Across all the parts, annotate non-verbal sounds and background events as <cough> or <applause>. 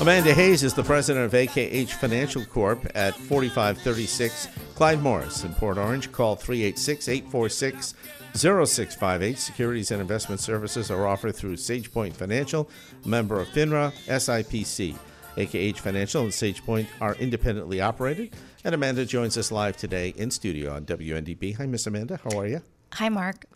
Amanda Hayes is the president of AKH Financial Corp at 4536 Clyde Morris in Port Orange. Call 386 846 0658. Securities and investment services are offered through SagePoint Financial, member of FINRA, SIPC. AKH Financial and SagePoint are independently operated. And Amanda joins us live today in studio on WNDB. Hi, Miss Amanda. How are you? Hi, Mark.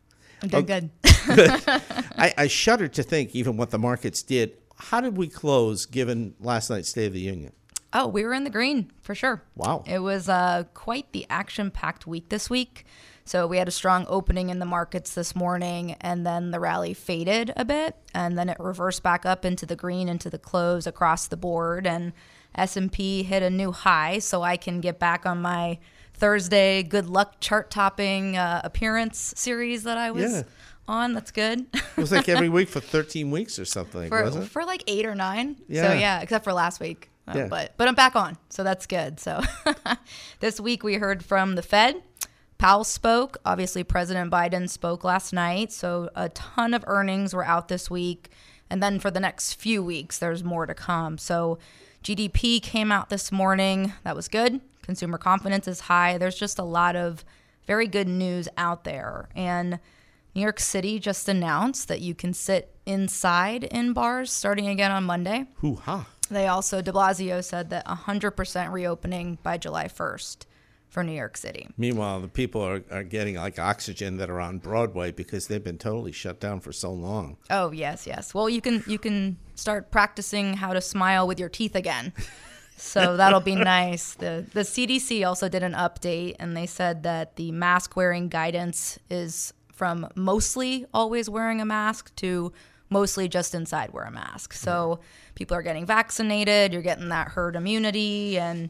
I'm doing Oh. good. <laughs> <laughs> I, I shudder to think even what the markets did. How did we close given last night's State of the Union? Oh, we were in the green for sure. Wow. It was uh, quite the action packed week this week. So we had a strong opening in the markets this morning, and then the rally faded a bit, and then it reversed back up into the green into the close across the board, and S&P hit a new high. So I can get back on my Thursday good luck chart topping uh, appearance series that I was Yeah. On. That's good. It was like every week for <laughs> 13 weeks or something, for, wasn't it? for like eight or nine. Yeah. So yeah, except for last week. Uh, Yeah. But but I'm back on, so that's good. So <laughs> this week we heard from the Fed. Powell spoke. Obviously, President Biden spoke last night. So a ton of earnings were out this week, and then for the next few weeks, there's more to come. So GDP came out this morning. That was good. Consumer confidence is high. There's just a lot of very good news out there, and New York City just announced that you can sit inside in bars starting again on Monday. Hoo ha. They also, de Blasio said that 100% reopening by July 1st for New York City. Meanwhile, the people are, are getting like oxygen that are on Broadway because they've been totally shut down for so long. Oh yes, yes. Well, you can you can start practicing how to smile with your teeth again. So that'll be <laughs> nice. The the CDC also did an update and they said that the mask wearing guidance is from mostly always wearing a mask to mostly just inside wear a mask. So people are getting vaccinated, you're getting that herd immunity and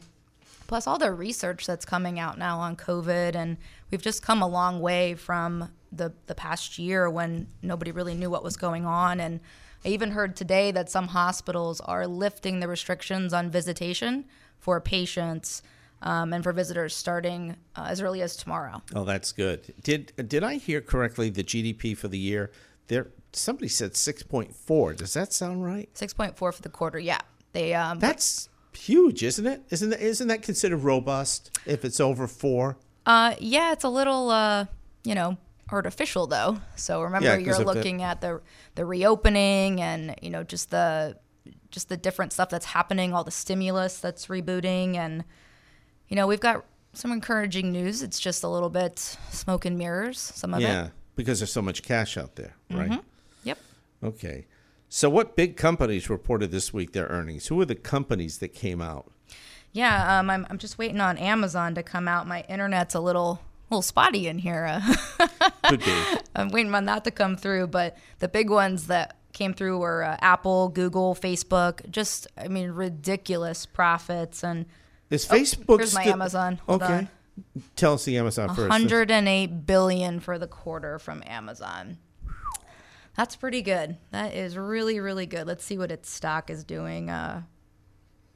plus all the research that's coming out now on COVID and we've just come a long way from the the past year when nobody really knew what was going on and I even heard today that some hospitals are lifting the restrictions on visitation for patients um, and for visitors starting uh, as early as tomorrow. Oh, that's good. Did did I hear correctly? The GDP for the year there somebody said 6.4. Does that sound right? 6.4 for the quarter. Yeah. They um That's huge, isn't it? Isn't that, isn't that considered robust if it's over 4? Uh, yeah, it's a little, uh, you know, artificial though. So remember, Yeah, you're the- looking at the the reopening and you know just the just the different stuff that's happening, all the stimulus that's rebooting, and you know we've got some encouraging news. It's just a little bit smoke and mirrors. Some of Yeah, it. Yeah, because there's so much cash out there, right? Yep. Okay. So what big companies reported this week their earnings? Who are the companies that came out? Yeah. Um, I'm I'm just waiting on Amazon to come out. My internet's a little little spotty in here. <laughs> Could be. I'm waiting on that to come through. But the big ones that came through were uh, Apple, Google, Facebook. Just, I mean, ridiculous profits. And Is Facebook here's my Amazon. Hold okay. on. Tell us the Amazon first. 108 billion for the quarter from Amazon. That's pretty good. That is really, really good. Let's see what its stock is doing. Uh,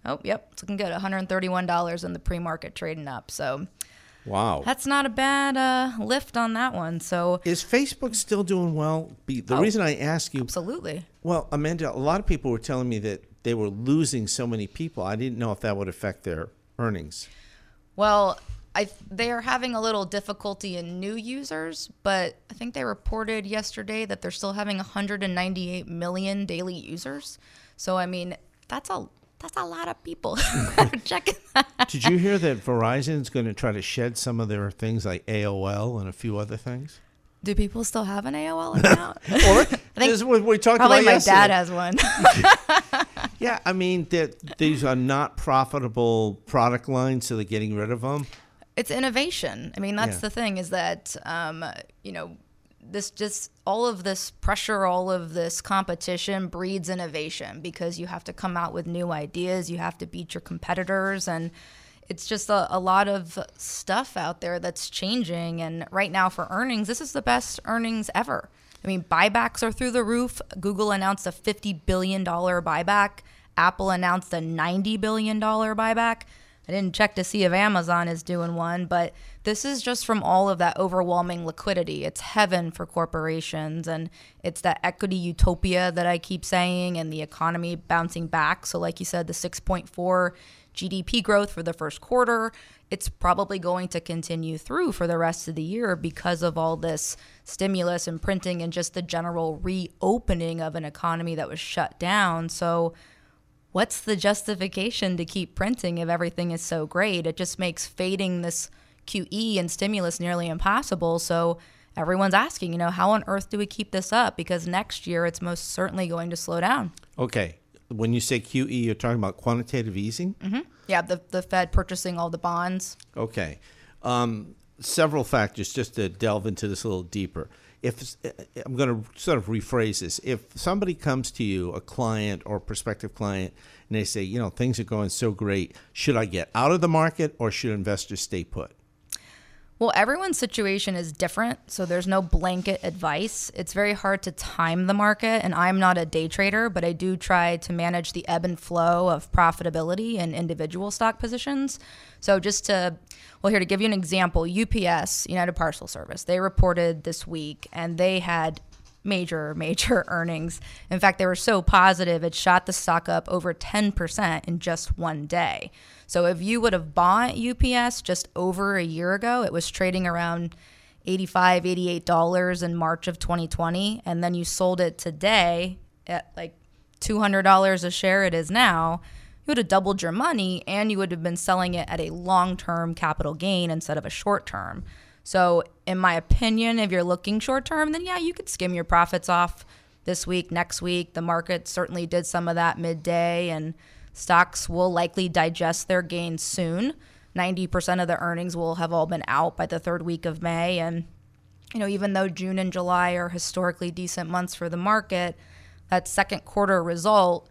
oh, yep, it's looking good. $131 in the pre-market trading up. So Wow. that's not a bad uh, lift on that one. So Is Facebook still doing well? The Oh. reason I ask you, absolutely. well, Amanda, a lot of people were telling me that they were losing so many people. I didn't know if that would affect their earnings. Well, I they are having a little difficulty in new users, but I think they reported yesterday that they're still having 198 million daily users. So I mean, that's a that's a lot of people <laughs> checking that. Did you hear that Verizon's going to try to shed some of their things like AOL and a few other things? Do people still have an AOL <laughs> account? Or <laughs> I think is what we talked probably about my yesterday. dad has one. <laughs> Yeah, I mean that these are not profitable product lines, so they're getting rid of them. it's innovation. I mean, that's Yeah. the thing is that um, you know this just all of this pressure, all of this competition breeds innovation because you have to come out with new ideas, you have to beat your competitors, and it's just a, a lot of stuff out there that's changing. And right now for earnings, this is the best earnings ever. I mean, buybacks are through the roof. Google announced a $50 billion buyback. Apple announced a $90 billion buyback. I didn't check to see if Amazon is doing one, but this is just from all of that overwhelming liquidity. It's heaven for corporations, and it's that equity utopia that I keep saying, and the economy bouncing back. So, like you said, the 6.4 GDP growth for the first quarter, it's probably going to continue through for the rest of the year because of all this stimulus and printing and just the general reopening of an economy that was shut down. So, what's the justification to keep printing if everything is so great? It just makes fading this QE and stimulus nearly impossible. So everyone's asking, you know, how on earth do we keep this up? Because next year it's most certainly going to slow down. Okay, when you say QE, you're talking about quantitative easing. Yeah, the, the Fed purchasing all the bonds. Okay. Um, several factors just to delve into this a little deeper. If I'm going to sort of rephrase this, if somebody comes to you, a client or prospective client, and they say, you know, things are going so great, should I get out of the market or should investors stay put? Well, everyone's situation is different, so there's no blanket advice. It's very hard to time the market, and I'm not a day trader, but I do try to manage the ebb and flow of profitability in individual stock positions. So, just to, well, here to give you an example UPS, United Parcel Service, they reported this week and they had major, <laughs> major earnings. In fact, they were so positive, it shot the stock up over 10% in just one day. So if you would have bought UPS just over a year ago, it was trading around $85, $88 in March of 2020. And then you sold it today at like $200 a share, it is now. You would have doubled your money and you would have been selling it at a long term capital gain instead of a short term. So, in my opinion, if you're looking short term, then yeah, you could skim your profits off this week, next week. The market certainly did some of that midday, and stocks will likely digest their gains soon. 90% of the earnings will have all been out by the third week of May. And, you know, even though June and July are historically decent months for the market, that second quarter result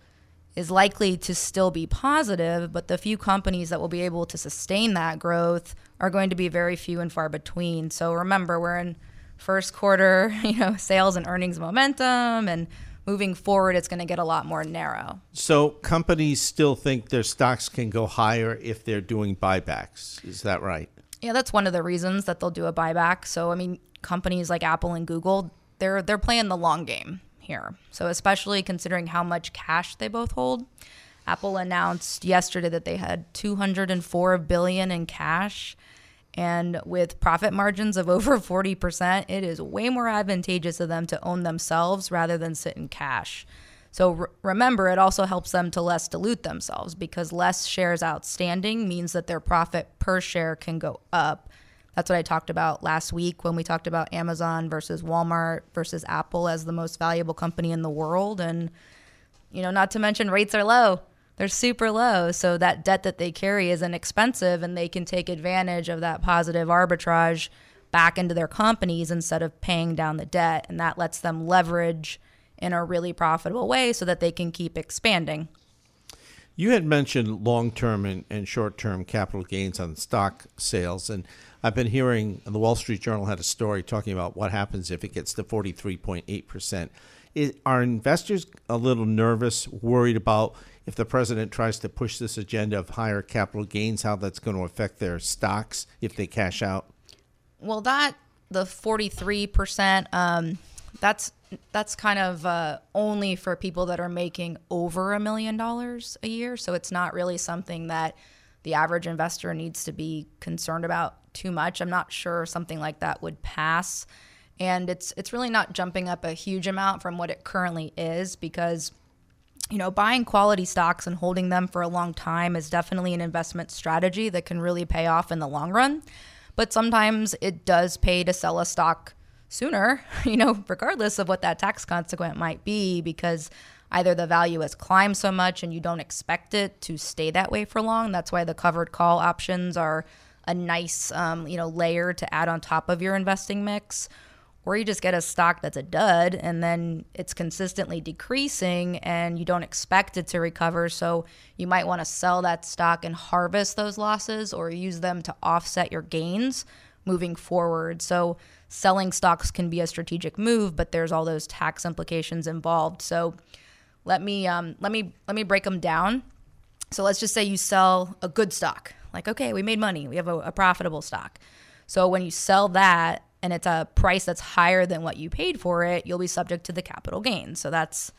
is likely to still be positive, but the few companies that will be able to sustain that growth are going to be very few and far between. So remember, we're in first quarter, <laughs> you know, sales and earnings momentum and moving forward it's going to get a lot more narrow. So companies still think their stocks can go higher if they're doing buybacks. Is that right? Yeah, that's one of the reasons that they'll do a buyback. So I mean, companies like Apple and Google, they're they're playing the long game here. So especially considering how much cash they both hold. Apple announced yesterday that they had 204 billion in cash and with profit margins of <laughs> over 40%, it is way more advantageous to them to own themselves rather than sit in cash. So re- remember, it also helps them to less dilute themselves because less shares outstanding means that their profit per share can go up. That's what I talked about last week when we talked about Amazon versus Walmart versus Apple as the most valuable company in the world. And, you know, not to mention rates are low. They're super low. So that debt that they carry is inexpensive and they can take advantage of that positive arbitrage back into their companies instead of paying down the debt. And that lets them leverage in a really profitable way so that they can keep expanding. You had mentioned long term and, and short term capital gains on stock sales. And I've been hearing the Wall Street Journal had a story talking about what happens if it gets to 43.8%. Is, are investors a little nervous, worried about if the president tries to push this agenda of higher capital gains, how that's going to affect their stocks if they cash out? Well, that the forty three percent, um, that's that's kind of uh, only for people that are making over a million dollars a year. So it's not really something that the average investor needs to be concerned about too much. I'm not sure something like that would pass. And it's it's really not jumping up a huge amount from what it currently is because you know, buying quality stocks and holding them for a long time is definitely an investment strategy that can really pay off in the long run. But sometimes it does pay to sell a stock sooner, <laughs> you know, regardless of what that tax consequent might be, because either the value has climbed so much and you don't expect it to stay that way for long. That's why the covered call options are a nice, um, you know, layer to add on top of your investing mix or you just get a stock that's a dud and then it's consistently decreasing and you don't expect it to recover. So you might want to sell that stock and harvest those losses or use them to offset your gains moving forward. So selling stocks can be a strategic move, but there's all those tax implications involved. So let me um, let me let me break them down. So let's just say you sell a good stock. Like, okay, we made money. We have a, a profitable stock. So when you sell that, and it's a price that's higher than what you paid for it, you'll be subject to the capital gains. So that's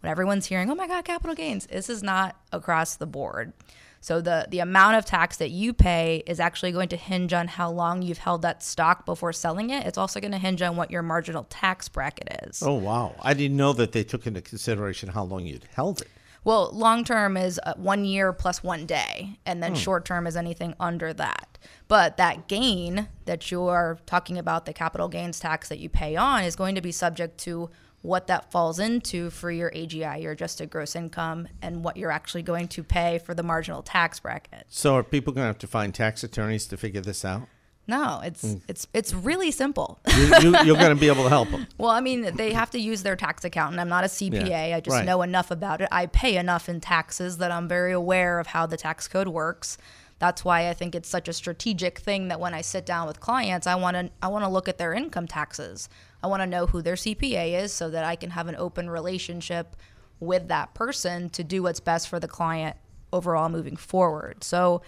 what everyone's hearing. Oh my God, capital gains. This is not across the board. So the the amount of tax that you pay is actually going to hinge on how long you've held that stock before selling it. It's also going to hinge on what your marginal tax bracket is. Oh wow, I didn't know that they took into consideration how long you'd held it. Well, long term is uh, one year plus one day, and then hmm. short term is anything under that. But that gain that you're talking about, the capital gains tax that you pay on, is going to be subject to what that falls into for your AGI, your adjusted gross income, and what you're actually going to pay for the marginal tax bracket. So, are people going to have to find tax attorneys to figure this out? No, it's mm. it's it's really simple. you, are going to be able to help them. Well, I mean, they have to use their tax accountant. I'm not a CPA. Yeah, I just right. know enough about it. I pay enough in taxes that I'm very aware of how the tax code works. That's why I think it's such a strategic thing that when I sit down with clients, I want to I want to look at their income taxes. I want to know who their CPA is so that I can have an open relationship with that person to do what's best for the client overall moving forward. So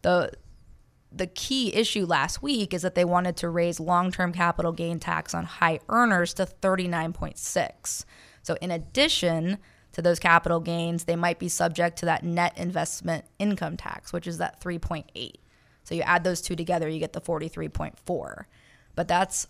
the the key issue last week is that they wanted to raise long-term capital gain tax on high earners to 39.6. So in addition to those capital gains, they might be subject to that net investment income tax, which is that 3.8. So you add those two together, you get the 43.4. But that's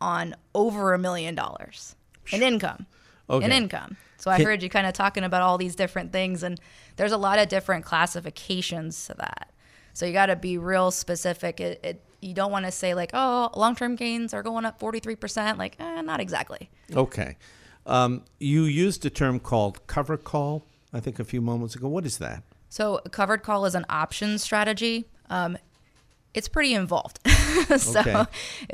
on over a million dollars in income. Okay. In income. So I heard you kind of talking about all these different things, and there's a lot of different classifications to that. So you got to be real specific. It, it you don't want to say like, oh, long-term gains are going up 43%. Like, eh, not exactly. Okay. Um, you used a term called cover call, I think, a few moments ago. What is that? So, a covered call is an option strategy. Um, it's pretty involved. <laughs> so okay.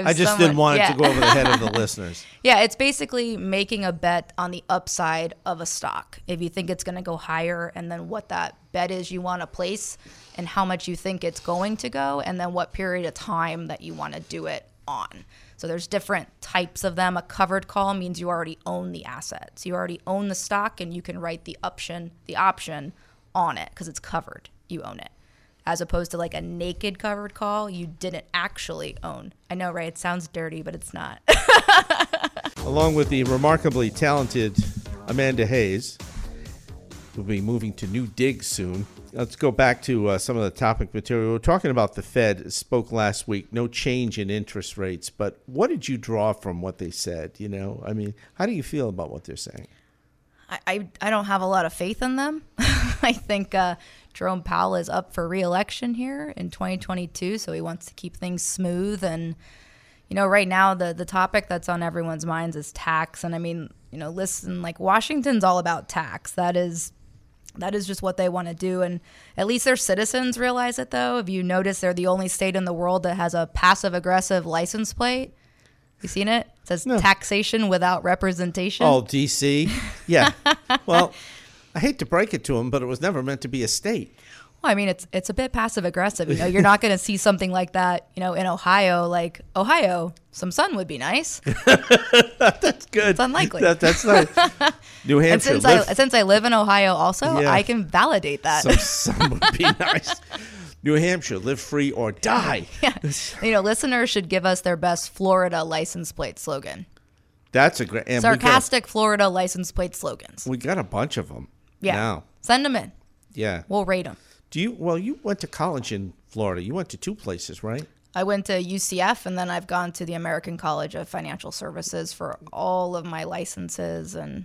I just someone, didn't want yeah. it to go over the head of the <laughs> listeners. Yeah, it's basically making a bet on the upside of a stock. If you think it's going to go higher, and then what that bet is you want to place, and how much you think it's going to go, and then what period of time that you want to do it on. So there's different types of them. A covered call means you already own the assets. You already own the stock, and you can write the option, the option on it because it's covered. You own it as opposed to like a naked covered call you didn't actually own. I know, right? It sounds dirty, but it's not. <laughs> Along with the remarkably talented Amanda Hayes, who'll be moving to new digs soon. Let's go back to uh, some of the topic material. We are talking about the Fed spoke last week, no change in interest rates. But what did you draw from what they said? You know, I mean, how do you feel about what they're saying? I, I, I don't have a lot of faith in them. <laughs> I think uh, Jerome Powell is up for reelection here in 2022, so he wants to keep things smooth. And, you know, right now, the, the topic that's on everyone's minds is tax. And I mean, you know, listen, like Washington's all about tax. That is. That is just what they want to do. And at least their citizens realize it, though. If you notice, they're the only state in the world that has a passive aggressive license plate. You seen it? It says no. taxation without representation. Oh, DC. Yeah. <laughs> well, I hate to break it to him, but it was never meant to be a state. Well, I mean, it's it's a bit passive aggressive. You know, you're not going to see something like that. You know, in Ohio, like Ohio, some sun would be nice. <laughs> that's good. It's unlikely. That, that's nice. <laughs> New Hampshire. And since live, I since I live in Ohio, also, yeah. I can validate that. Some sun would be <laughs> nice. New Hampshire, live free or die. Yeah. You know, listeners should give us their best Florida license plate slogan. That's a great sarcastic got, Florida license plate slogans. We got a bunch of them. Yeah. Send them in. Yeah. We'll rate them. Do you? Well, you went to college in Florida. You went to two places, right? I went to UCF and then I've gone to the American College of Financial Services for all of my licenses and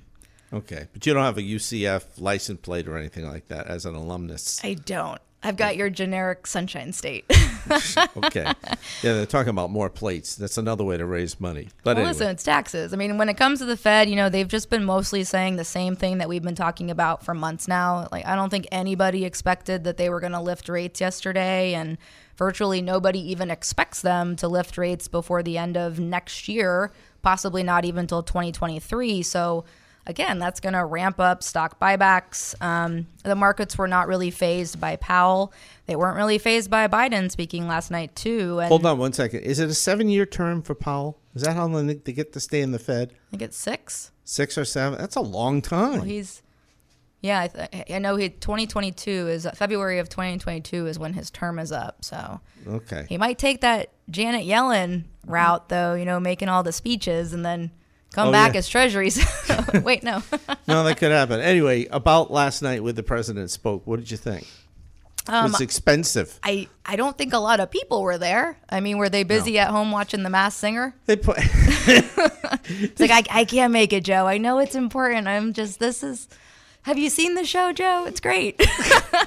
Okay, but you don't have a UCF license plate or anything like that as an alumnus. I don't. I've got your generic Sunshine State. <laughs> okay, yeah, they're talking about more plates. That's another way to raise money. But well, anyway. listen, it's taxes. I mean, when it comes to the Fed, you know, they've just been mostly saying the same thing that we've been talking about for months now. Like, I don't think anybody expected that they were going to lift rates yesterday, and virtually nobody even expects them to lift rates before the end of next year, possibly not even until 2023. So again, that's going to ramp up stock buybacks. Um, the markets were not really fazed by Powell. They weren't really fazed by Biden speaking last night, too. And Hold on one second. Is it a seven-year term for Powell? Is that how long they get to stay in the Fed? I think it's six. Six or seven? That's a long time. Well, he's, yeah, I, th- I know he 2022 is February of 2022 is when his term is up. So okay. he might take that Janet Yellen route, though. You know, making all the speeches and then come Oh, back yeah. as treasuries. <laughs> Wait, no. <laughs> no, that could happen. Anyway, about last night when the president spoke, what did you think? Um, it's expensive. I, I don't think a lot of people were there. I mean, were they busy at home watching The Masked Singer? <laughs> They put It's like, I, I can't make it, Joe. I know it's important. I'm just, this is, have you seen the show, Joe? It's great.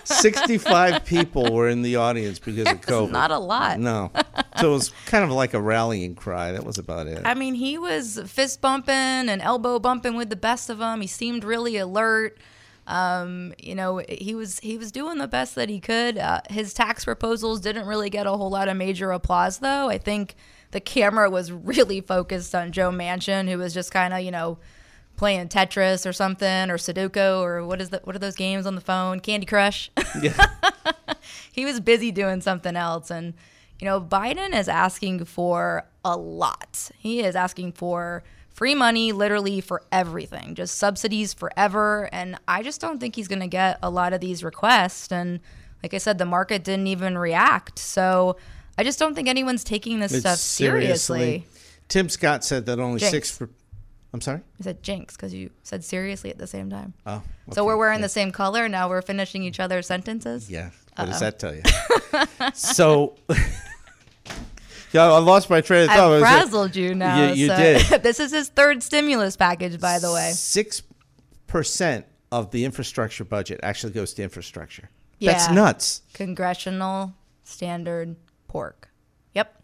65 people were in the audience because of it's COVID. not a lot. No. So it was kind of like a rallying cry. That was about it. I mean, he was fist bumping and elbow bumping with the best of them. He seemed really alert. Um, you know, he was he was doing the best that he could. Uh, his tax proposals didn't really get a whole lot of major applause, though. I think the camera was really focused on Joe Manchin, who was just kind of you know playing Tetris or something or Sudoku or what is that? What are those games on the phone? Candy Crush. Yeah. <laughs> he was busy doing something else and you know biden is asking for a lot he is asking for free money literally for everything just subsidies forever and i just don't think he's going to get a lot of these requests and like i said the market didn't even react so i just don't think anyone's taking this It's stuff seriously, Tim Scott said that only Jinx. six. Per- I'm sorry. i said jinx because you said seriously at the same time Oh. so we're wearing the same color now we're finishing each other's sentences Yeah. What does that tell you? <laughs> so. <laughs> yeah, I lost my train of thought. I I've was like, frazzled you now. You- you so- did. <laughs> this is his third stimulus package, by the way. Six percent of the infrastructure budget actually goes to infrastructure. Yeah. That's nuts. Congressional standard pork. Yep.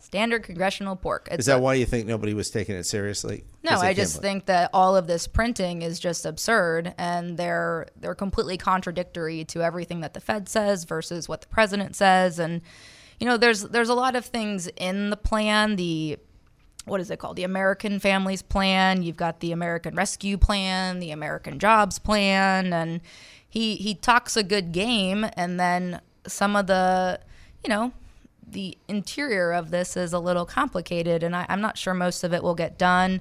Standard congressional pork. It's Is that a- why you think nobody was taking it seriously? No, I just think that all of this printing is just absurd and they're they're completely contradictory to everything that the Fed says versus what the president says and you know there's there's a lot of things in the plan the what is it called? The American Families Plan. You've got the American Rescue Plan, the American Jobs Plan, and he he talks a good game, and then some of the, you know, the interior of this is a little complicated, and I, I'm not sure most of it will get done.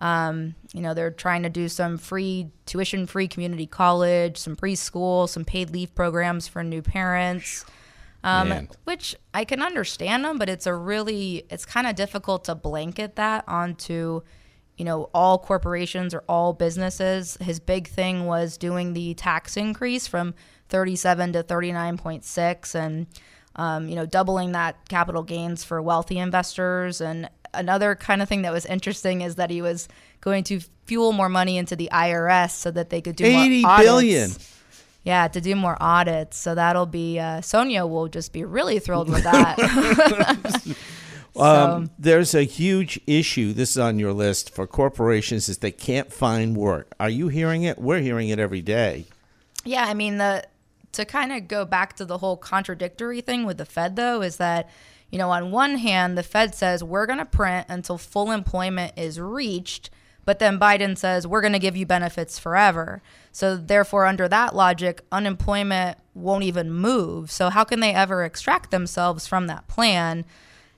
Um, you know, they're trying to do some free tuition free community college, some preschool, some paid leave programs for new parents. Um, which I can understand them, but it's a really it's kind of difficult to blanket that onto you know all corporations or all businesses. His big thing was doing the tax increase from 37 to 39.6 and um, you know doubling that capital gains for wealthy investors and another kind of thing that was interesting is that he was going to fuel more money into the IRS so that they could do more 80 audits. billion. Yeah, to do more audits. So that'll be uh, Sonia will just be really thrilled with that. <laughs> <laughs> so, Um, there's a huge issue. This is on your list for corporations is they can't find work. Are you hearing it? We're hearing it every day. yeah, I mean the to kind of go back to the whole contradictory thing with the Fed though is that you know on one hand the Fed says we're going to print until full employment is reached, but then Biden says we're going to give you benefits forever. So therefore under that logic unemployment won't even move. So how can they ever extract themselves from that plan?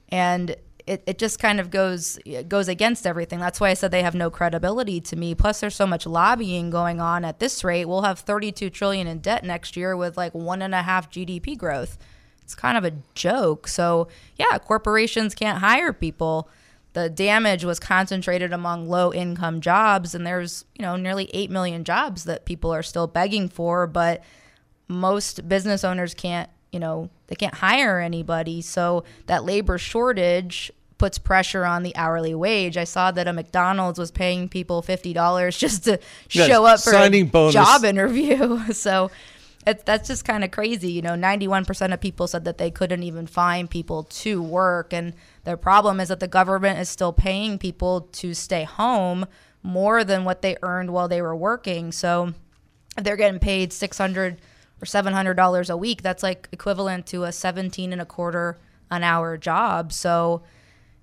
and it, it just kind of goes goes against everything. That's why I said they have no credibility to me. Plus, there's so much lobbying going on at this rate. We'll have 32 trillion in debt next year with like one and a half GDP growth. It's kind of a joke. So yeah, corporations can't hire people. The damage was concentrated among low income jobs, and there's you know nearly eight million jobs that people are still begging for, but most business owners can't, you know, they can't hire anybody. So that labor shortage puts pressure on the hourly wage. I saw that a McDonald's was paying people fifty dollars just to Yes, show up for a bonus. job interview. <laughs> so that's just kind of crazy. You know, ninety-one percent of people said that they couldn't even find people to work, and their problem is that the government is still paying people to stay home more than what they earned while they were working. So if they're getting paid six hundred or seven hundred dollars a week, that's like equivalent to a seventeen and a quarter an hour job. So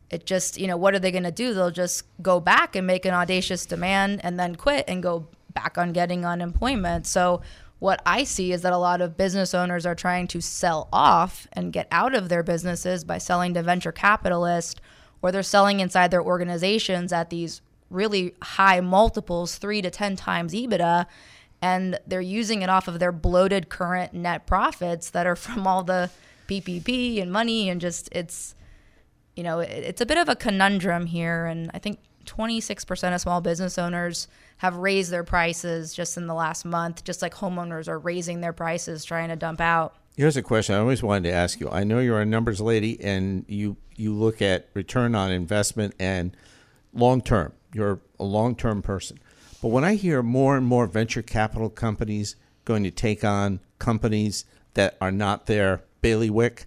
it just you know what are they going to do they'll just go back and make an audacious demand and then quit and go back on getting unemployment so what i see is that a lot of business owners are trying to sell off and get out of their businesses by selling to venture capitalists or they're selling inside their organizations at these really high multiples 3 to 10 times ebitda and they're using it off of their bloated current net profits that are <laughs> from all the ppp and money and just it's you know, it's a bit of a conundrum here. And I think 26% of small business owners have raised their prices just in the last month, just like homeowners are raising their prices trying to dump out. Here's a question I always wanted to ask you. I know you're a numbers lady and you you look at return on investment and long term. You're a long term person. But when I hear more and more venture capital companies going to take on companies that are not their bailiwick,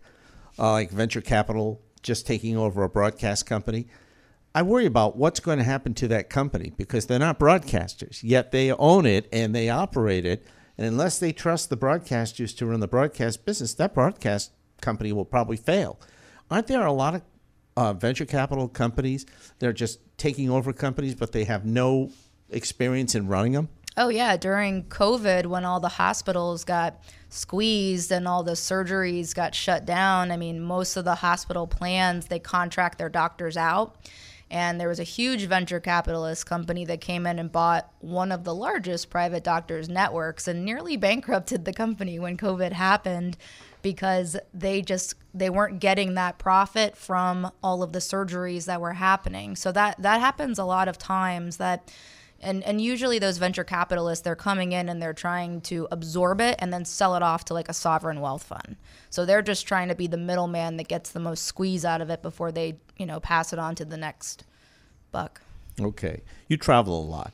uh, like venture capital just taking over a broadcast company, I worry about what's going to happen to that company because they're not broadcasters, yet they own it and they operate it. And unless they trust the broadcasters to run the broadcast business, that broadcast company will probably fail. Aren't there a lot of uh, venture capital companies that are just taking over companies, but they have no experience in running them? Oh, yeah. During COVID, when all the hospitals got squeezed and all the surgeries got shut down, I mean, most of the hospital plans, they contract their doctors out. And there was a huge venture capitalist company that came in and bought one of the largest private doctors' networks and nearly bankrupted the company when COVID happened because they just they weren't getting that profit from all of the surgeries that were happening. So that that happens a lot of times that and and usually those venture capitalists they're coming in and they're trying to absorb it and then sell it off to like a sovereign wealth fund so they're just trying to be the middleman that gets the most squeeze out of it before they you know pass it on to the next buck Okay. You travel a lot.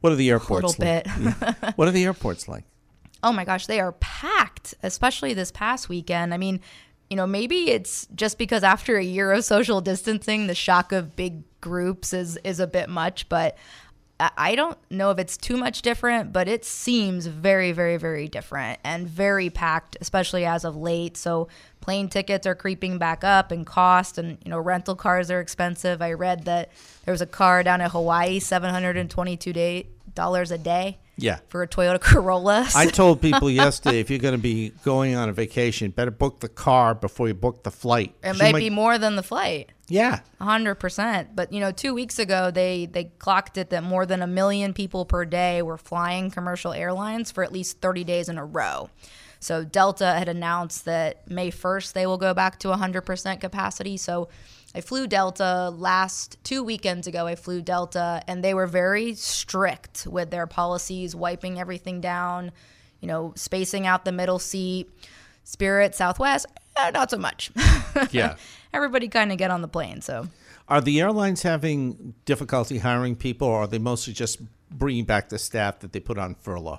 What are the airports little like? Yeah. Mm. <laughs> What are the airports like? oh my gosh they are packed especially this past weekend i mean you know maybe it's just because after a year of social distancing the shock of big groups is is a bit much but I- don't know if it's too much different, but it seems very, very, very different and very packed, especially as of late. So plane tickets are creeping back up in cost, and you know rental cars are expensive. I read that there was a car down at Hawaii, seven hundred and twenty-two day dollars a day Yeah. for a Toyota Corolla. <laughs> I told people yesterday if you're going to be going on a vacation, better book the car before you book the flight. it might you be more than the flight. Yeah. hundred percent. But you know, two weeks ago they they clocked it that more than a million people per day were flying commercial airlines for at least thirty days in a row. So Delta had announced that May first they will go back to hundred percent capacity. So I flew Delta last two weekends ago. I flew Delta, and they were very strict with their policies, wiping everything down. You know, spacing out the middle seat. Spirit, Southwest, eh, not so much. <laughs> Yeah. Everybody kind of get on the plane. So Are the airlines having difficulty hiring people, or are they mostly just bringing back the staff that they put on furlough?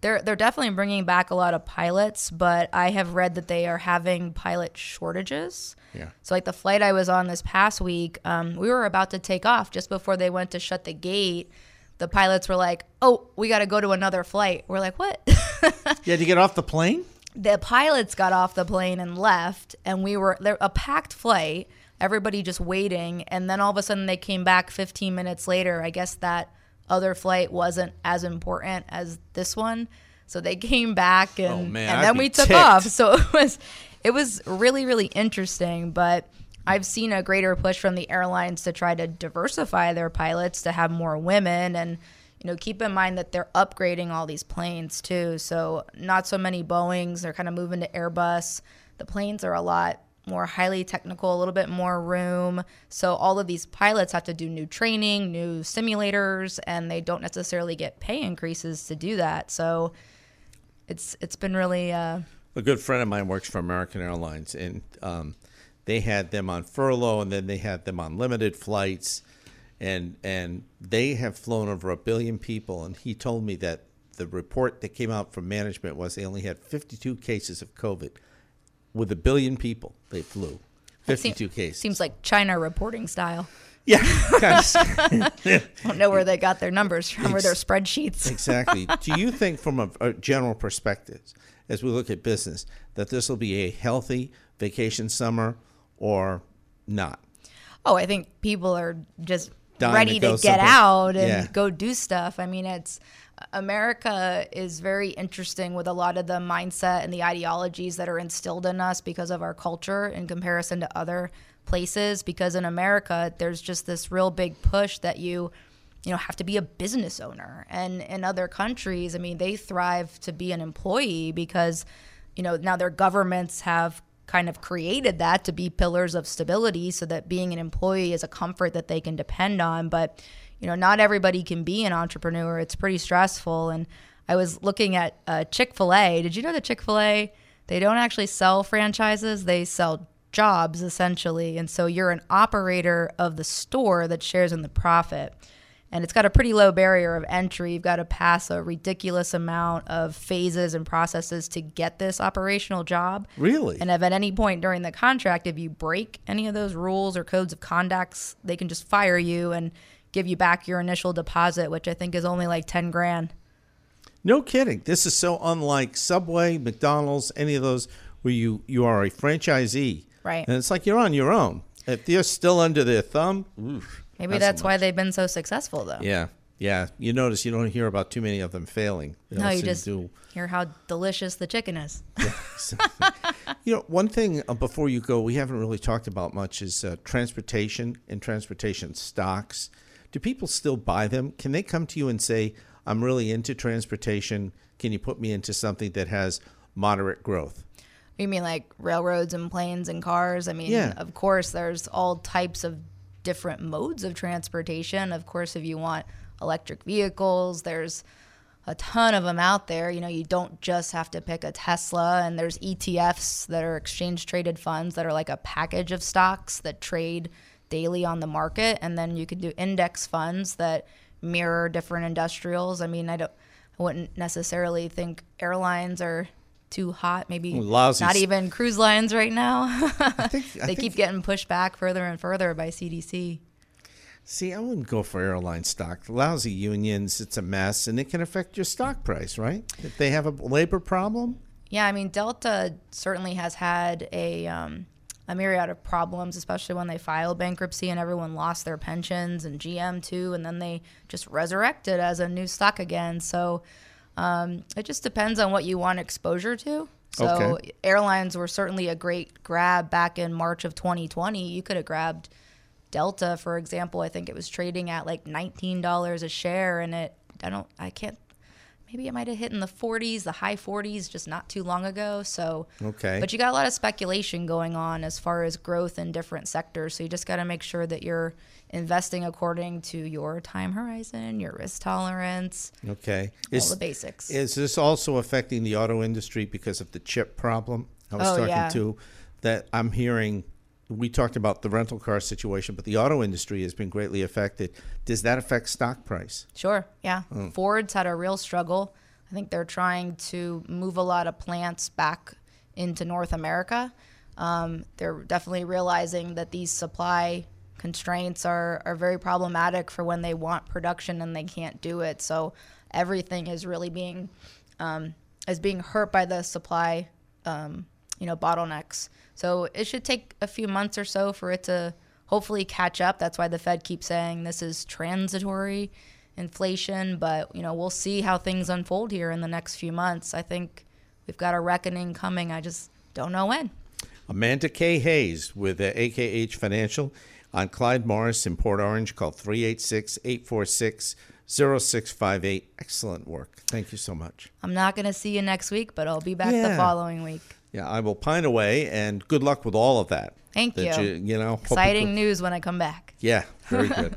They're they're definitely bringing back a lot of pilots, but I have read that they are having pilot shortages. Yeah. So like the flight I was on this past week, um, we were about to take off just before they went to shut the gate. The pilots were like, "Oh, we got to go to another flight." We're like, "What?" <laughs> You had to get off the plane? the pilots got off the plane and left and we were there a packed flight everybody just waiting and then all of a sudden they came back 15 minutes later i guess that other flight wasn't as important as this one so they <laughs> came back oh, and, Oh, man, and then we took ticked. off <laughs> so it was it was really really interesting but i've seen a greater push from the airlines to try to diversify their pilots to have more women and you know, keep in mind that they're upgrading all these planes too. So not so many Boeings. They're kind of moving to Airbus. The planes are a lot more highly technical, a little bit more room. So all of these pilots have to do new training, new simulators, and they don't necessarily get pay increases to do that. So it's it's been really uh, A good friend of mine works for American Airlines, and um, they had them on furlough, and then they had them on limited flights, and and they have flown over a billion people. And he told me that the report that came out from management was they only had 52 cases of COVID with a billion people they flew. that seem- 52 cases. Seems like China reporting style. yeah, <laughs> of. <laughs> Don't know where they got their numbers from or their spreadsheets. <laughs> Exactly. Do you think, from a, a general perspective, as we look at business, that this will be a healthy vacation summer or not? Oh, I think people are just Dying ready to to, get somewhere. out and Yeah. go do stuff. I mean, it's America is very interesting with a lot of the mindset and the ideologies that are instilled in us because of our culture in comparison to other places. Because in America there's just this real big push that you you know have to be a business owner. And in other countries i mean they thrive to be an employee because you know now their governments have kind of created that to be pillars of stability so that being an employee is a comfort that they can depend on. But you know not everybody can be an entrepreneur it's pretty stressful and i was looking at uh, chick-fil-a did you know that chick-fil-a they don't actually sell franchises they sell jobs essentially and so you're an operator of the store that shares in the profit and it's got a pretty low barrier of entry. You've got to pass a ridiculous amount of phases and processes to get this operational job. Really? And if at any point during the contract, if you break any of those rules or codes of conducts, they can just fire you and give you back your initial deposit, which I think is only like 10 grand. No kidding. This is so unlike Subway, McDonald's, any of those where you, you are a franchisee. Right. And it's like you're on your own. If you're still under their thumb, oof, Maybe not so that's why they've been so successful, though. Yeah. Yeah. You notice you don't hear about too many of them failing. They No, you just do hear how delicious the chicken is. <laughs> You know, one thing uh, before you go, we haven't really talked about much is uh, transportation and transportation stocks. Do people still buy them? Can they come to you and say, I'm really into transportation. Can you put me into something that has moderate growth? You mean like railroads and planes and cars? I mean, Yeah. of course, there's all types of different modes of transportation. Of course, if you want electric vehicles, there's a ton of them out there. You know, you don't just have to pick a Tesla, and there's ETFs that are exchange traded funds that are like a package of stocks that trade daily on the market, and then you could do index funds that mirror different industrials. I mean, I don't, I wouldn't necessarily think airlines are too hot. Maybe Lousy not even cruise lines right now. <laughs> I think, I they keep getting pushed back further and further by CDC. See, I wouldn't go for airline stock. Lousy unions, it's a mess, and it can affect your stock price, right? If they have a labor problem, Yeah, I mean Delta certainly has had a um, a myriad of problems, especially when they filed bankruptcy and everyone lost their pensions, and GM too, and then they just resurrected as a new stock again. So um, it just depends on what you want exposure to. So Okay. airlines were certainly a great grab back in March of 2020. You could have grabbed Delta, for example. I think it was trading at like $19 a share, and it I don't I can't maybe it might have hit in the 40s, the high 40s, just not too long ago. So, Okay. But you got a lot of speculation going on as far as growth in different sectors. So you just got to make sure that you're investing according to your time horizon, your risk tolerance, okay. all the basics. Is this also affecting the auto industry because of the chip problem? I was Oh, talking yeah. to that I'm hearing we talked about the rental car situation, but the auto industry has been greatly affected. Does that affect stock price? Sure. Yeah. Mm. Ford's had a real struggle. I think they're trying to move a lot of plants back into North America. Um, they're definitely realizing that these supply constraints are, are very problematic for when they want production and they can't do it. So everything is really being um, is being hurt by the supply, um, you know, bottlenecks. So it should take a few months or so for it to hopefully catch up. That's why the Fed keeps saying this is transitory inflation, but you know, we'll see how things unfold here in the next few months. I think we've got a reckoning coming. I just don't know when. Amanda K. Hayes with AKH Financial on Clyde Morris in Port Orange. Call 386 846 0658. Excellent work. Thank you so much. I'm not going to see you next week, but I'll be back the following week. Yeah, I will pine away, and good luck with all of that. Thank That you. You, you know, Exciting news when I come back. Yeah, very good.